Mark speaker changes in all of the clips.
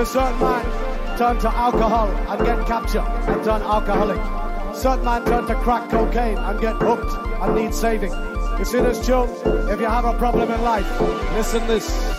Speaker 1: a certain man turned to alcohol and get captured and turn alcoholic. Certain man turned to crack cocaine and get hooked and need saving. You see this tune? If you have a problem in life, listen this.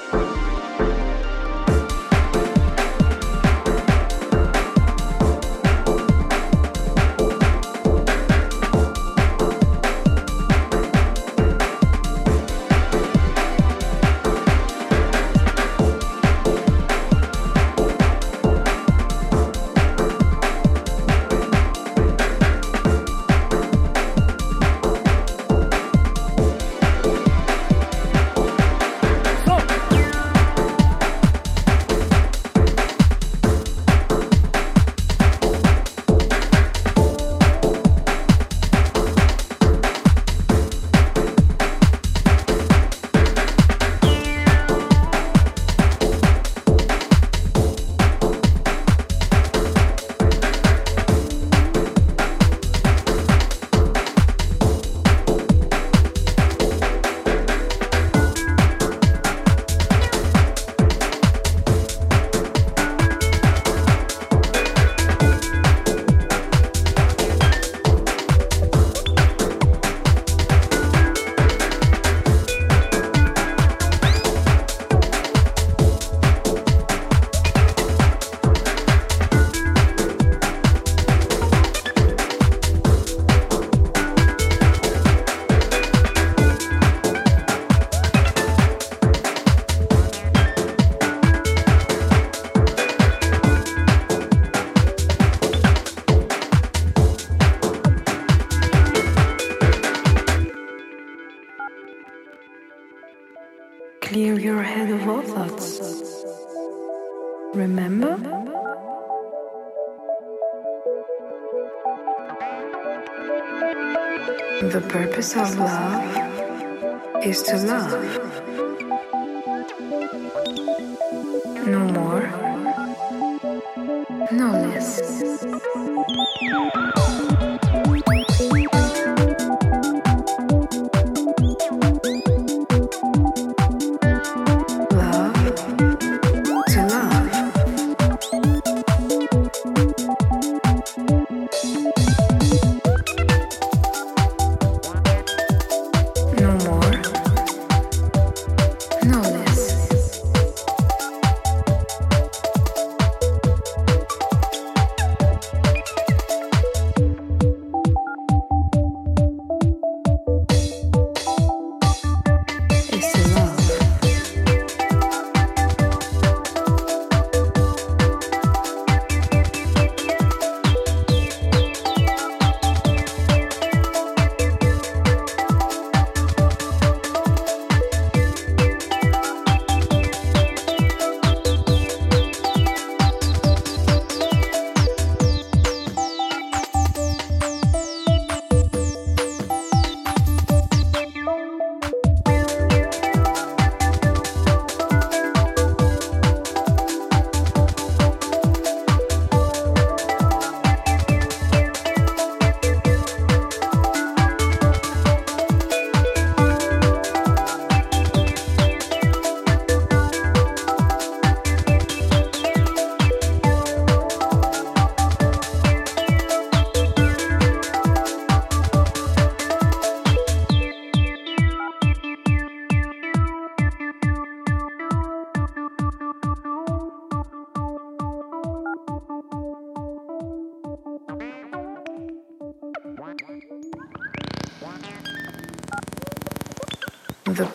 Speaker 2: Purpose of love is to love.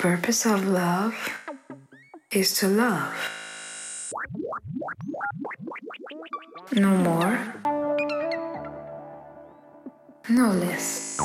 Speaker 2: Purpose of love is to love. No more, no less.